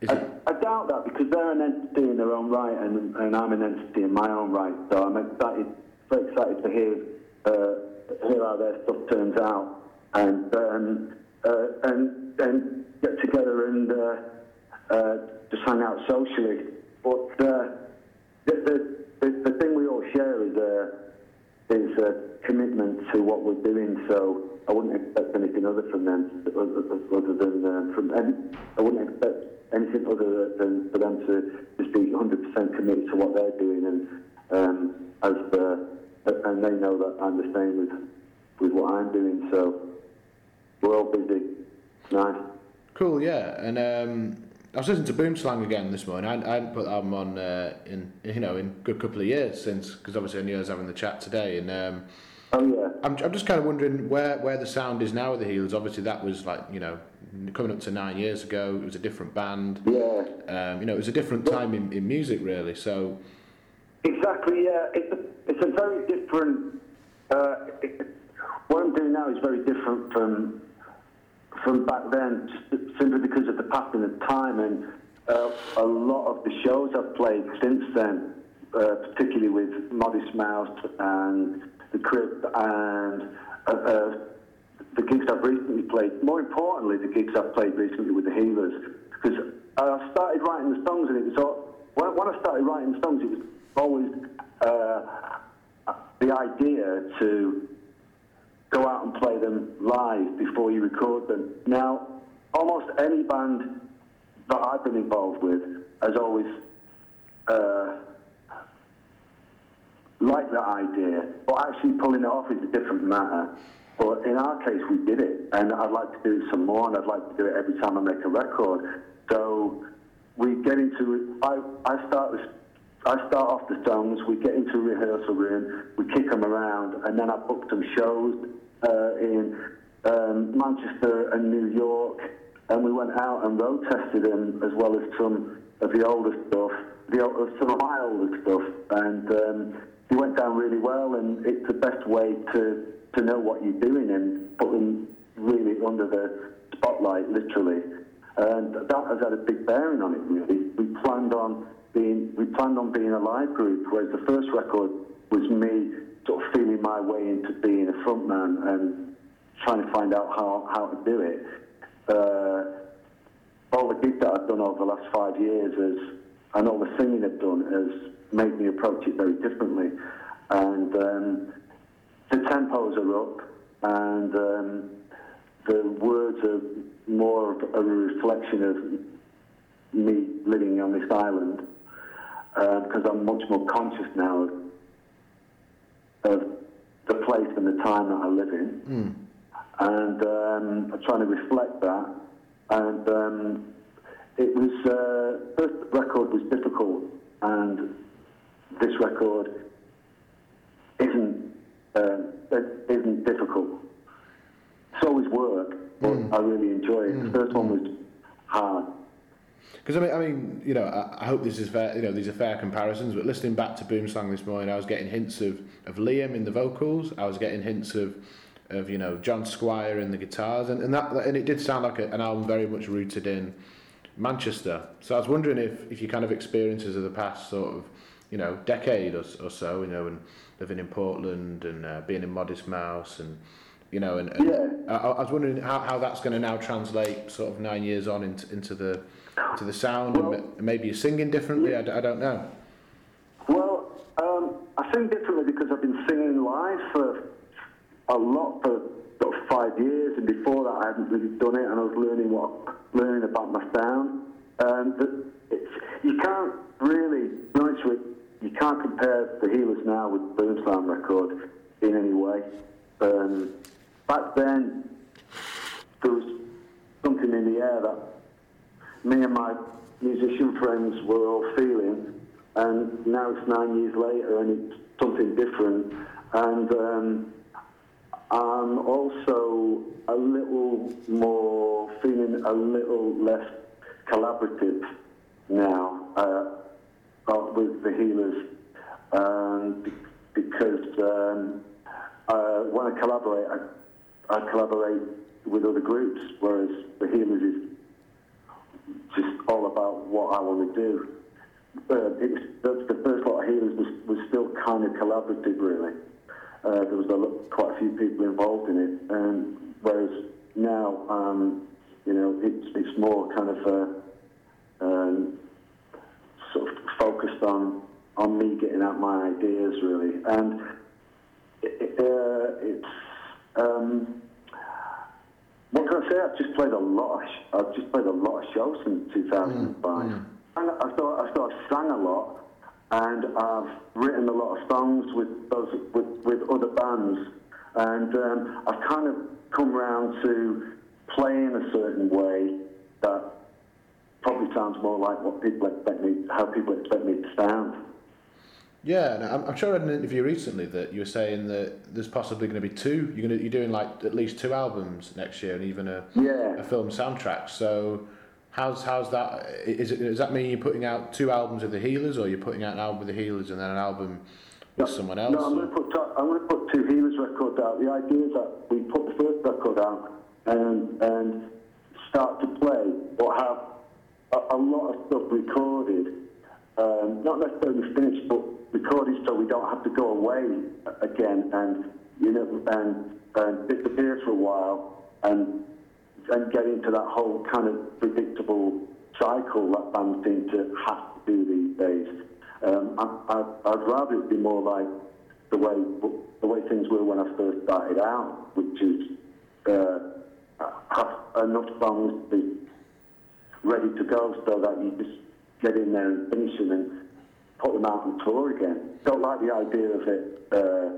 is I, I doubt that because they're an entity in their own right and, and I'm an entity in my own right. So I'm excited, very excited to hear uh, hear how their stuff turns out and um, uh, and and get together and uh, uh, just hang out socially. But uh, the, the, the the thing we all share is a is a commitment to what we're doing. So I wouldn't expect anything other from them, other than uh, from. And I wouldn't expect anything other than for them to just be 100% committed to what they're doing, and um, as uh, and they know that I'm the same with with what I'm doing. So we're all busy. It's nice. cool? Yeah, and um, I was listening to Boomslang again this morning. I, I hadn't put that album on uh, in you know in a good couple of years since because obviously I knew I was having the chat today, and um, Oh yeah. I'm I'm just kind of wondering where where the sound is now with the Heels. Obviously that was like you know coming up to nine years ago. It was a different band. Yeah. Um, you know, it was a different time in, in music really. So Exactly, yeah. It's a, it's a very different. Uh, it, what I'm doing now is very different from from back then, simply because of the passing of time and uh, a lot of the shows I've played since then, uh, particularly with Modest Mouse and the Crib and uh, uh, the gigs I've recently played. More importantly, the gigs I've played recently with the Healers, because I started writing the songs and it was all, when, when I started writing songs, it was always uh, the idea to go out and play them live before you record them. Now, almost any band that I've been involved with has always uh, liked that idea, but actually pulling it off is a different matter. But in our case, we did it, and I'd like to do it some more, and I'd like to do it every time I make a record. So we get into I I start with I start off the songs, we get into a rehearsal room, we kick them around, and then I book some shows uh, in um, Manchester and New York, and we went out and road tested them as well as some of the older stuff, the some of my older stuff, and um, went down really well, and it's the best way to to know what you're doing and put them really under the spotlight, literally. And that has had a big bearing on it, really. We planned on being, we planned on being a live group, whereas the first record was me sort of feeling my way into being a frontman and trying to find out how, how to do it. Uh, all the gigs that I've done over the last five years has, and all the singing I've done has made me approach it very differently. And um, the tempos are up, and um, the words are more of a reflection of me living on this island, because I'm much more conscious now of, of the place and the time that I live in, and um, I'm trying to reflect that. And um, it was uh, first record was difficult, and this record isn't uh, isn't difficult. It's always work, but I really enjoy it. The first one was hard. Because I mean, I mean, you know, I, I hope this is fair. You know, these are fair comparisons. But listening back to Boomslang this morning, I was getting hints of, of Liam in the vocals. I was getting hints of, of you know, John Squire in the guitars, and, and that and it did sound like a, an album very much rooted in Manchester. So I was wondering if if your kind of experiences of the past sort of, you know, decade or, or so, you know, and living in Portland and uh, being in Modest Mouse and. You know, and, and Yeah. I, I was wondering how, how that's going to now translate, sort of nine years on, into into the to the sound, and Well- ma- maybe you're singing differently. I, d- I don't know. Well, um, I sing differently because I've been singing live for a lot for sort of five years, and before that, I hadn't really done it, and I was learning what learning about my sound. Um, but it's, you can't really, honest with you, can't compare the Healers now with Boomslang record in any way. Um, back then, there was something in the air that me and my musician friends were all feeling, and now it's nine years later and it's something different. And um, I'm also a little more feeling a little less collaborative now uh, uh, with the healers um, because um, uh, when I collaborate, I, I collaborate with other groups, whereas the healers is just all about what I want to do. Uh, it was, the, the first lot of healers was, was still kind of collaborative, really. Uh, there was a lot, quite a few people involved in it, and whereas now, um, you know, it's it's more kind of uh, um, sort of focused on on me getting out my ideas, really, and it, uh, it's. What can I say? I've just played a lot. Of sh- I've just played a lot of shows since 2005. And I still, I still sang a lot, and I've written a lot of songs with those with, with other bands, and um, I've kind of come round to playing a certain way that probably sounds more like what people expect me, how people expect me to sound. Yeah, and I'm, I'm sure I read an interview recently that you were saying that there's possibly going to be two. You're going to, you're doing like at least two albums next year, and even a Yeah. a film soundtrack. So, how's how's that? Is it does that mean you're putting out two albums with the Healers, or you're putting out an album with the Healers and then an album with someone else? No, I'm going to put I'm going to put two Healers records out. The idea is that we put the first record out and and start to play or have a, a lot of stuff recorded, um, not necessarily finished, but recorded so we don't have to go away again and you know and and disappear for a while and and get into that whole kind of predictable cycle that bands seem to have to do these days. Um, I, I'd rather it be more like the way the way things were when I first started out, which is uh, have enough songs to be ready to go so that you just get in there and finish them and put them out on tour again. Don't like the idea of it uh,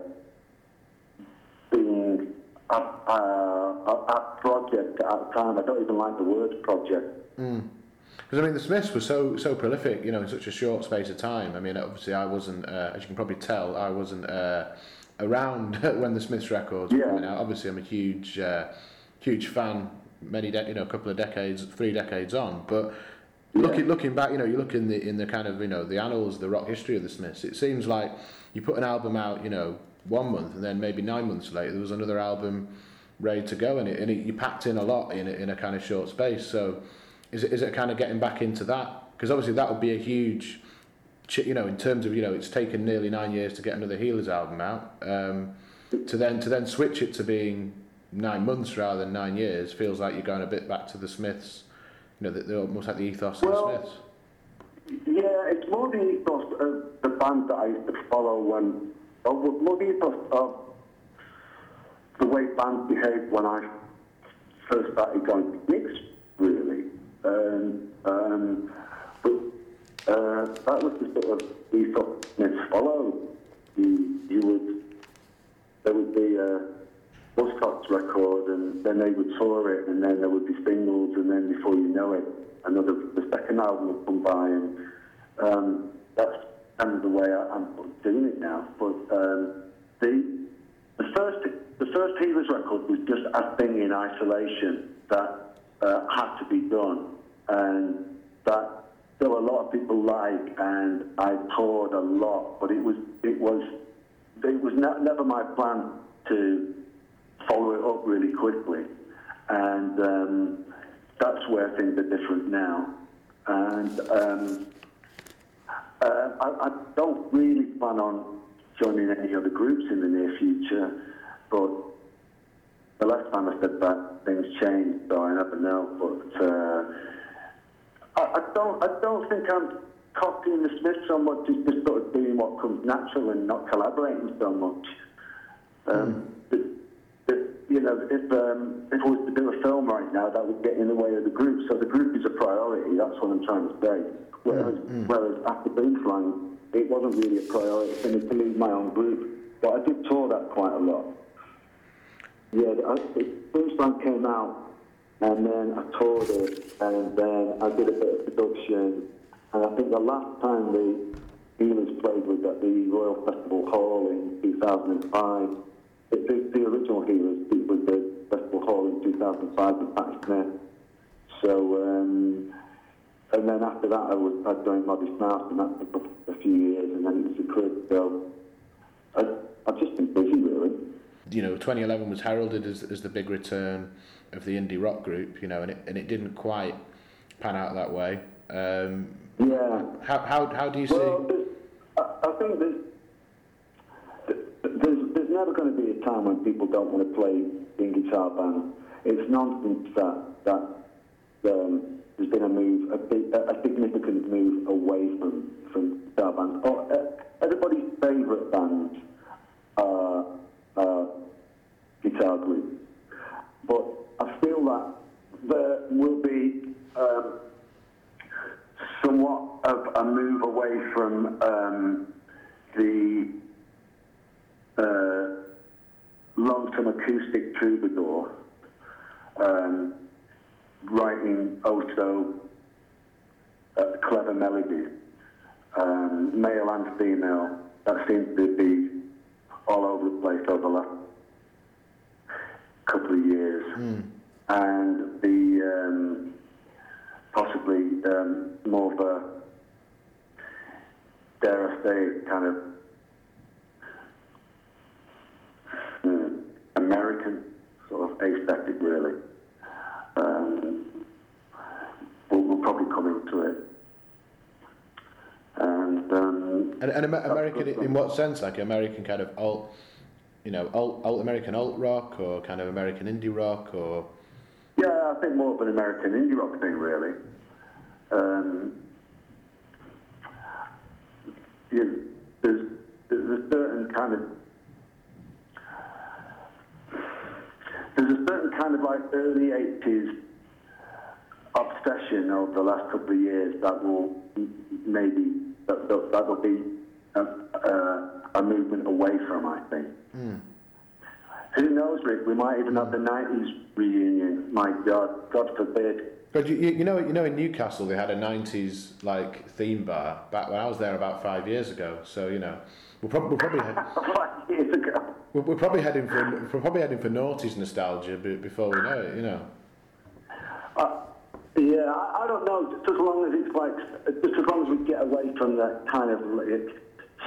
being a, a, a, project at a time. I don't even like the word project. Because I mean, the Smiths were so so prolific, you know, in such a short space of time. I mean, obviously, I wasn't, uh, as you can probably tell, I wasn't uh, around when the Smiths records were Yeah. coming out. Obviously, I'm a huge, uh, huge fan. Many, de- you know, a couple of decades, three decades on, but. Looking, looking back, you know, you look in the in the kind of you know the annals, the rock history of the Smiths. It seems like you put an album out, you know, one month, and then maybe nine months later there was another album ready to go, and it and it, you packed in a lot in a, in a kind of short space. So, is it is it kind of getting back into that? Because obviously that would be a huge, you know, in terms of you know it's taken nearly nine years to get another Healers album out. Um, to then to then switch it to being nine months rather than nine years feels like you're going a bit back to the Smiths. You know, they're almost like the ethos Well, of the Smiths. Yeah, it's more the ethos of the band that I used to follow when, or more the ethos of the way bands behaved when I first started going to gigs, really. Um, um, but uh, that was the sort of ethos Smiths followed. You, you would, there would be a Buzzcocks record, and then they would tour it, and then there would be singles, and then before you know it, another the second album would come by, and um, that's kind of the way I, I'm doing it now. But um, the the first the first Healers record was just a thing in isolation that uh, had to be done, and that still a lot of people like, and I toured a lot, but it was it was it was ne- never my plan to follow it up really quickly, and um, that's where things are different now, and. Um, uh, I, I don't really plan on joining any other groups in the near future, but the last time I said that, things changed, so I never know. But uh, I, I don't, I don't think I'm copying the Smiths so much just sort of doing what comes natural and not collaborating so much. Um, the, you know, if um, if I was to do a film right now, that would get in the way of the group. So the group is a priority. That's what I'm trying to say. Whereas, mm, mm. whereas after Boomslang, it wasn't really a priority for me to leave my own group. But I did tour that quite a lot. Yeah, uh, I, Boomslang came out, and then I toured it, and then I did a bit of production. And I think the last time the Healers played was at the Royal Festival Hall in 2005. The, the original Healers it was the Festival Hall in 2005 with Patti Smith. So, um, and then after that, I was I joined Modest Mouse, and that took a few years, and then it was the Crib. So, I, I've just been busy, really. you know, 2011 was heralded as, as the big return of the indie rock group, you know, and it, and it didn't quite pan out that way. Um, Yeah. how, how, how do you see? Well, there's, I, I think there's never going to be a time when people don't want to play in guitar bands. It's nonsense that, that um, there's been a move, a, big, a, significant move away from, from guitar bands. Oh, uh, everybody's favourite bands are, guitar groups. But I feel that there will be um, somewhat of a move away from um, the uh, long-term acoustic troubadour um, writing also uh, clever melodies, um, male and female. That seems to be all over the place over the last couple of years, and the um, possibly um, more of a dare I say kind of hmm, American sort of aesthetic really. Um, we'll, we'll probably come into it. And um, And, and Amer- American, good in what sense? Like American kind of alt, you know, alt, alt American alt rock or kind of American indie rock or. Yeah, I think more of an American indie rock thing, really. Um, you, there's, there's a certain kind of there's a certain kind of like early '80s obsession over the last couple of years that will maybe that that, that will be a, a, a movement away from. I think. Hmm. Who knows, Rick? We might even have the '90s reunion. My God, God forbid. But you, you know, you know, in Newcastle they had a '90s like theme bar back when I was there about five years ago. So you know, we'll, probably we're probably head, Five years ago. We're, we're probably heading for we're probably heading for noughties nostalgia before we know it. You know. Uh, yeah, I, I don't know. Just as long as it's like, just as long as we get away from that kind of like,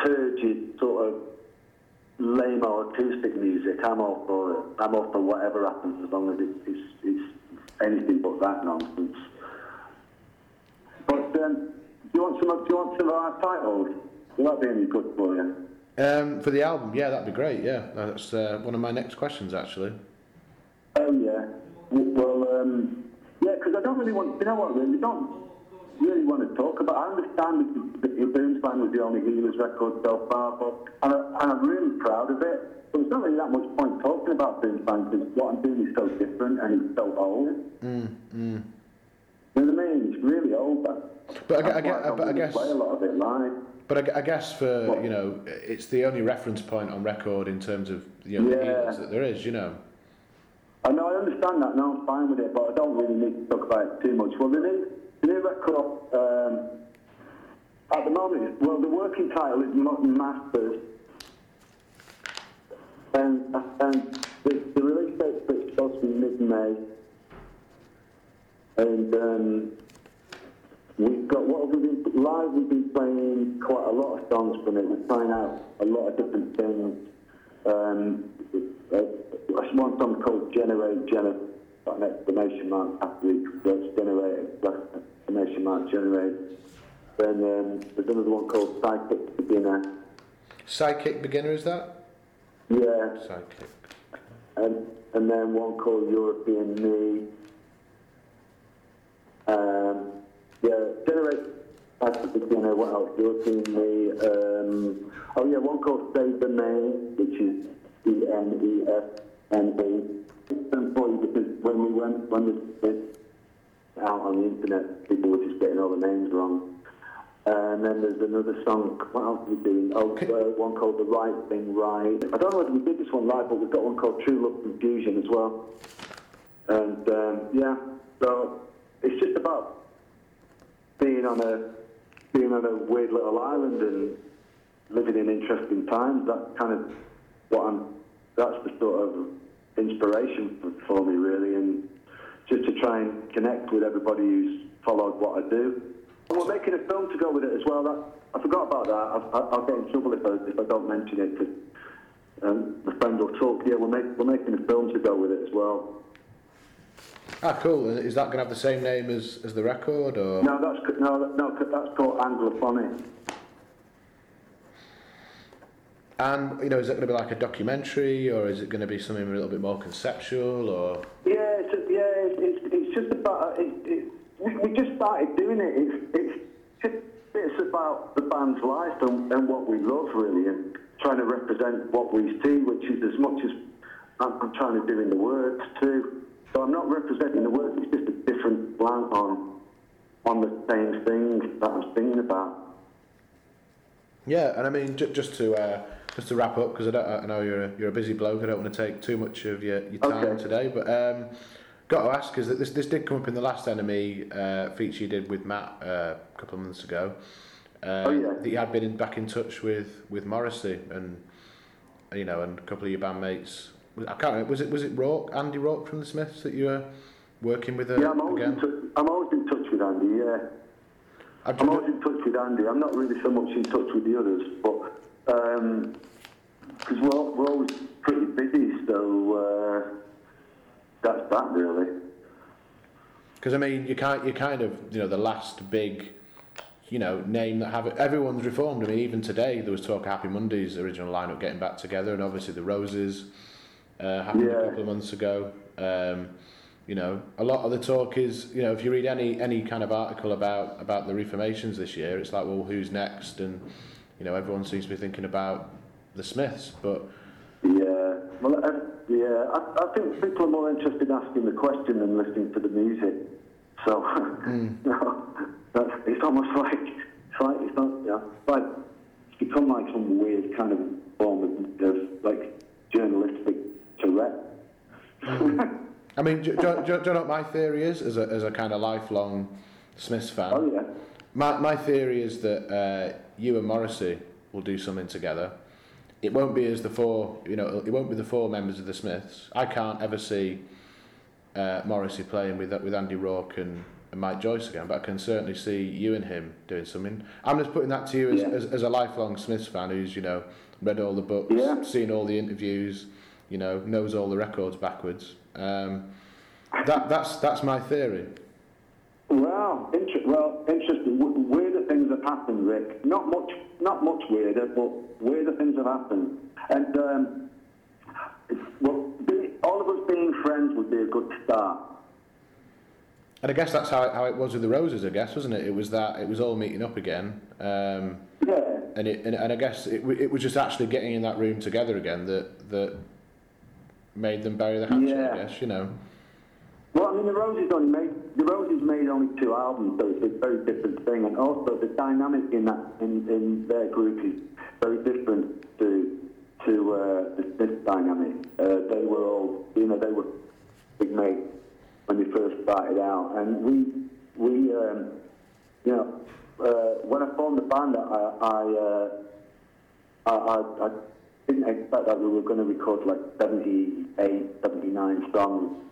turgid sort of lame or acoustic music, I'm all for it. I'm all for whatever happens as long as it's, it's, it's anything but that nonsense. But um, do you want some? Do you want some of our titles? Will that be any good for you? Um, for the album, yeah, that'd be great. Yeah, that's uh, one of my next questions actually. Oh yeah. Well, um, yeah, because I don't really want. You know what? Really, don't really want to talk about. I understand that your Boomslang was the only Healers record so far, but and, I, and I'm really proud of it. But there's not really that much point talking about Boomslang because what I'm doing is so different and it's so old. Mm, mm. You know what I mean? It's really old. That, But I, I, I, but I guess, play a lot of it live. But I, I guess for What? you know, it's the only reference point on record in terms of you know, the Yeah. Healers that there is. You know. I know, I understand that. No, I'm fine with it, but I don't really need to talk about it too much. Well, the new, the new record um, at the moment, well, the working title is not Masters, and and the, the release date it's supposed to be mid-May, and um, we've got what have we been live. We've been playing quite a lot of songs from it. We're trying out a lot of different things. Um, uh, one song called Generate, Generate, got an exclamation mark after each Generate, exclamation mark, Generate. Then um, there's another one called Psychic Beginner. Sidekick beginner is that? Yeah, Psychic. and, and then one called European Me. Um, yeah, Generate, Psychic Beginner, what else? European Me. Um, oh yeah, one called Say Demesne, which is E-N-E-S-N-E. them for you because when we went when this, this out on the internet, people were just getting all the names wrong. And then there's another song. What else are we doing? Oh, uh, one called "The Right Thing Right." I don't know whether we did this one live, but we've got one called "True Love Confusion" as well. And um, yeah, so it's just about being on a being on a weird little island and living in interesting times. That's kind of what I'm. That's the sort of inspiration for, for me, really, and just to try and connect with everybody who's followed what I do. And we're making a film to go with it as well. That I forgot about that. I, I, I'll get in trouble if I, if I don't mention it. Cause, um, the friend will talk. Yeah, we're, make, we're making a film to go with it as well. Ah, cool. Is that going to have the same name as, as the record, or? No, that's no, no, that's called Anglophonic. And you know, is it going to be like a documentary, or is it going to be something a little bit more conceptual, or? Yeah, it's, yeah, it's, it's, it's just about. It, it, we, we just started doing it. It's, it's just it's about the band's life and, and what we love, really, and trying to represent what we see, which is as much as I'm, I'm trying to do in the words too. So I'm not representing the work, it's just a different slant on on the same thing that I'm singing about. Yeah, and I mean, j- just to uh, just to wrap up, because I, don't- I know you're a, you're a busy bloke. I don't want to take too much of your, your time Okay. today, but um, got to ask is that this this did come up in the last NME uh, feature you did with Matt uh, a couple of months ago. Uh, Oh, yeah. That you had been in, back in touch with with Morrissey and you know and a couple of your bandmates. I can't remember. Was it was it Rourke, Andy Rourke from the Smiths that you were working with uh, Yeah, I'm always, in again? touch, I'm always in touch with Andy. Yeah. I'm always in touch with Andy. I'm not really so much in touch with the others, but because we're, all- we're always pretty busy, so uh, that's that really. Because I mean, you can't, you kind of, you know, the last big, you know, name that have it. Everyone's reformed. I mean, even today there was talk of Happy Mondays original lineup getting back together, and obviously the Roses uh, happened a couple of months ago. Um, you know, a lot of the talk is, you know, if you read any any kind of article about about the reformations this year, it's like, well, who's next? And you know, everyone seems to be thinking about the Smiths, but Yeah. Well, uh, yeah. I, I think people are more interested in asking the question than listening to the music. So, no, that's, it's almost like it's like it's not. Yeah, it's like it's become like some weird kind of form of, of like journalistic Tourette. I mean, do, do, do, do you know what my theory is as a as a kind of lifelong Smiths fan? oh yeah. My, my theory is that uh, you and Morrissey will do something together. It won't be as the four, you know, it won't be the four members of the Smiths. I can't ever see uh, Morrissey playing with with Andy Rourke and, and Mike Joyce again, but I can certainly see you and him doing something. I'm just putting that to you as, Yeah. as, as a lifelong Smiths fan who's, you know, read all the books, Yeah. seen all the interviews, you know, knows all the records backwards. Um, that that's that's my theory. Well, inter- well, interesting. W- weirder things have happened, Rick. Not much, not much weirder, but weirder things have happened. And um, well, be, all of us being friends would be a good start. And I guess that's how it, how it was with the Roses. I guess wasn't it? It was that it was all meeting up again, um, Yeah, and it and, and I guess it, it was just actually getting in that room together again that that made them bury the hatchet. Yeah. I guess you know. Well, I mean, the Roses only made the Roses made only two albums, so it's a very different thing. And also, the dynamic in that in, in their group is very different to to uh, the Smith dynamic. Uh, they were all, you know, they were big mates when they first started out, and we we um, you know uh, when I formed the band, I I, uh, I I I didn't expect that we were going to record like 78, 79 songs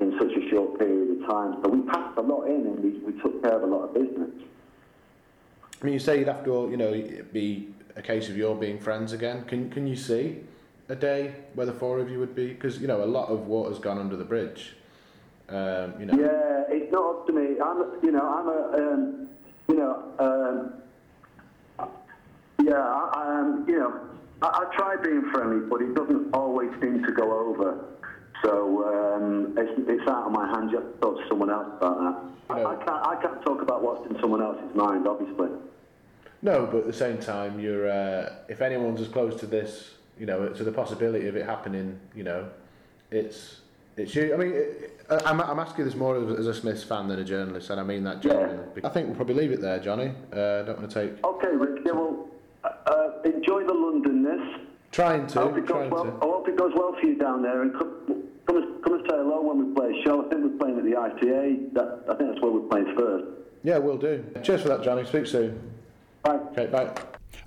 in such a short period of time. But we packed a lot in and we, we took care of a lot of business. I mean, you say you'd have to, you know, it'd be a case of your being friends again. Can can you see a day where the four of you would be? Because you know, a lot of water's gone under the bridge. Um, you know. Yeah, it's not up to me. I'm, you know, I'm a, um, you know, um, yeah, I, I, um, you know, I, I try being friendly, but it doesn't always seem to go over. So um, it's, it's out of my hands. You have to talk to someone else about that. I, I can't, I can't talk about what's in someone else's mind, obviously. No, but at the same time, you're uh, if anyone's as close to this, you know, to the possibility of it happening, you know, it's It's you. I mean, it, I'm, I'm asking this more as a Smiths fan than a journalist, and I mean that genuinely. I think we'll probably leave it there, Johnny. Uh, don't want to take. Okay, Rick. Yeah, well, uh, enjoy the Londonness. Trying I to. hope, it goes Trying well, to. I hope it goes well for you down there. And come, come, and, come and say hello when we play a show. I think we're playing at the ITA. That, I think that's where we're playing first. Yeah, we'll do. Cheers for that, Johnny. Speak soon. Bye. Okay, bye.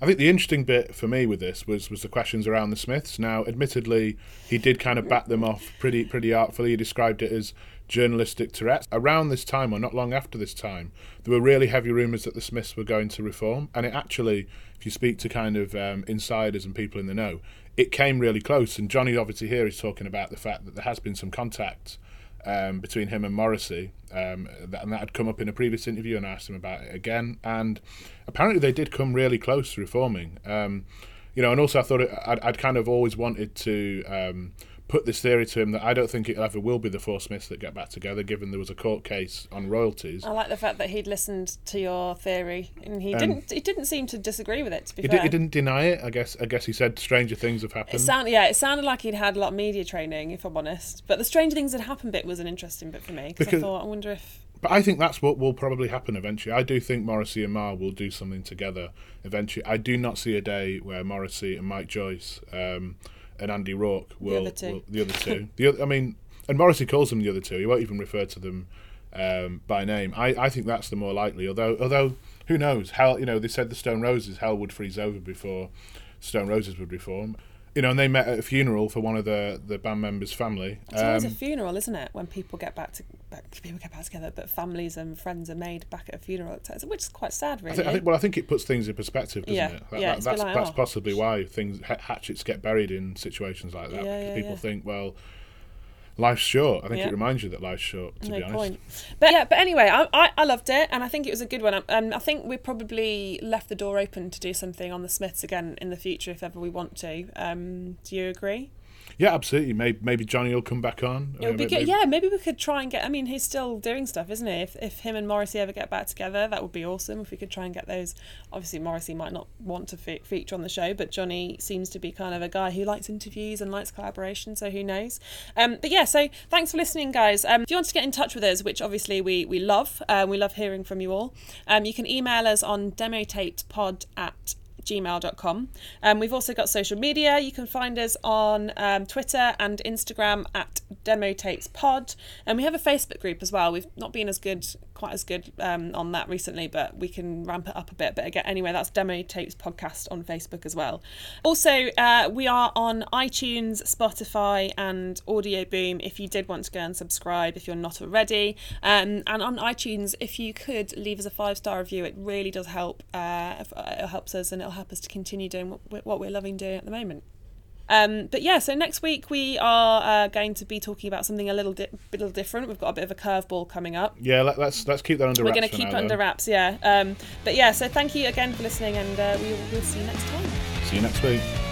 I think the interesting bit for me with this was was the questions around the Smiths. Now, admittedly, he did kind of bat them off pretty pretty artfully. He described it as journalistic Tourette's. Around this time, or not long after this time, there were really heavy rumours that the Smiths were going to reform, and it actually, if you speak to kind of um, insiders and people in the know, it came really close. And Johnny obviously here is talking about the fact that there has been some contact um, between him and Morrissey, um, that, and that had come up in a previous interview, and I asked him about it again. And apparently, they did come really close to reforming. Um, you know, and also I thought it, I'd, I'd kind of always wanted to um, put this theory to him that I don't think it ever will be the four Smiths that get back together, given there was a court case on royalties. I like the fact that he'd listened to your theory and he didn't. He didn't seem to disagree with it. To be He, fair, did, he didn't deny it. I guess. I guess he said stranger things have happened. It sound, yeah, it sounded like he'd had a lot of media training, if I'm honest. But the Stranger Things That Happened bit was an interesting bit for me because I thought, I wonder if But I think that's what will probably happen eventually. I do think Morrissey and Marr will do something together eventually. I do not see a day where Morrissey and Mike Joyce um, and Andy Rourke will other two. will- the other two. the other, I mean, and Morrissey calls them the other two. He won't even refer to them um, by name. I, I think that's the more likely. Although although who knows? Hell, you know, they said the Stone Roses hell would freeze over before Stone Roses would reform. You know, and they met at a funeral for one of the the band members' family. it's always a Um, funeral, isn't it? When people get back to back, people get back together, but families and friends are made back at a funeral, which is quite sad, really. I think, I think, well, I think it puts things in perspective, doesn't Yeah, it? That- yeah, that- that's like, that's oh. possibly why things hatchets get buried in situations like that. Yeah, because yeah, people think, well, life's short. I think Yeah. it reminds you that life's short. To no be honest, point. But yeah, but anyway, I, I, I loved it, and I think it was a good one. Um, I think we probably left the door open to do something on the Smiths again in the future if ever we want to. Um, do you agree? Yeah, absolutely. Maybe, maybe Johnny will come back on. It would Uh, be good. Yeah, maybe we could try and get. I mean, he's still doing stuff, isn't he? If, if him and Morrissey ever get back together, that would be awesome. If we could try and get those. Obviously, Morrissey might not want to fe- feature on the show, but Johnny seems to be kind of a guy who likes interviews and likes collaboration. So who knows? Um, but yeah, so thanks for listening, guys. Um, if you want to get in touch with us, which obviously we we love, um, we love hearing from you all. Um, you can email us on demotapespod at gmail.com. Um, we've also got social media. You can find us on um, Twitter and Instagram at Demo Tapes Pod. And we have a Facebook group as well. We've not been as good, quite as good um, on that recently, but we can ramp it up a bit. But again, anyway, that's Demo Tapes Podcast on Facebook as well. Also, uh, we are on iTunes, Spotify, and Audio Boom if you did want to go and subscribe if you're not already. Um, and on iTunes, if you could leave us a five star review, it really does help. Uh, it helps us and it'll help us to continue doing what, we- what we're loving doing at the moment. Um, but yeah, so next week we are uh, going to be talking about something a little di- little different. We've got a bit of a curveball coming up. Yeah, let, let's let's keep that under We're wraps. going to keep now, it under wraps, yeah. Um, but yeah, so thank you again for listening, and uh, we will we'll see you next time. See you next week.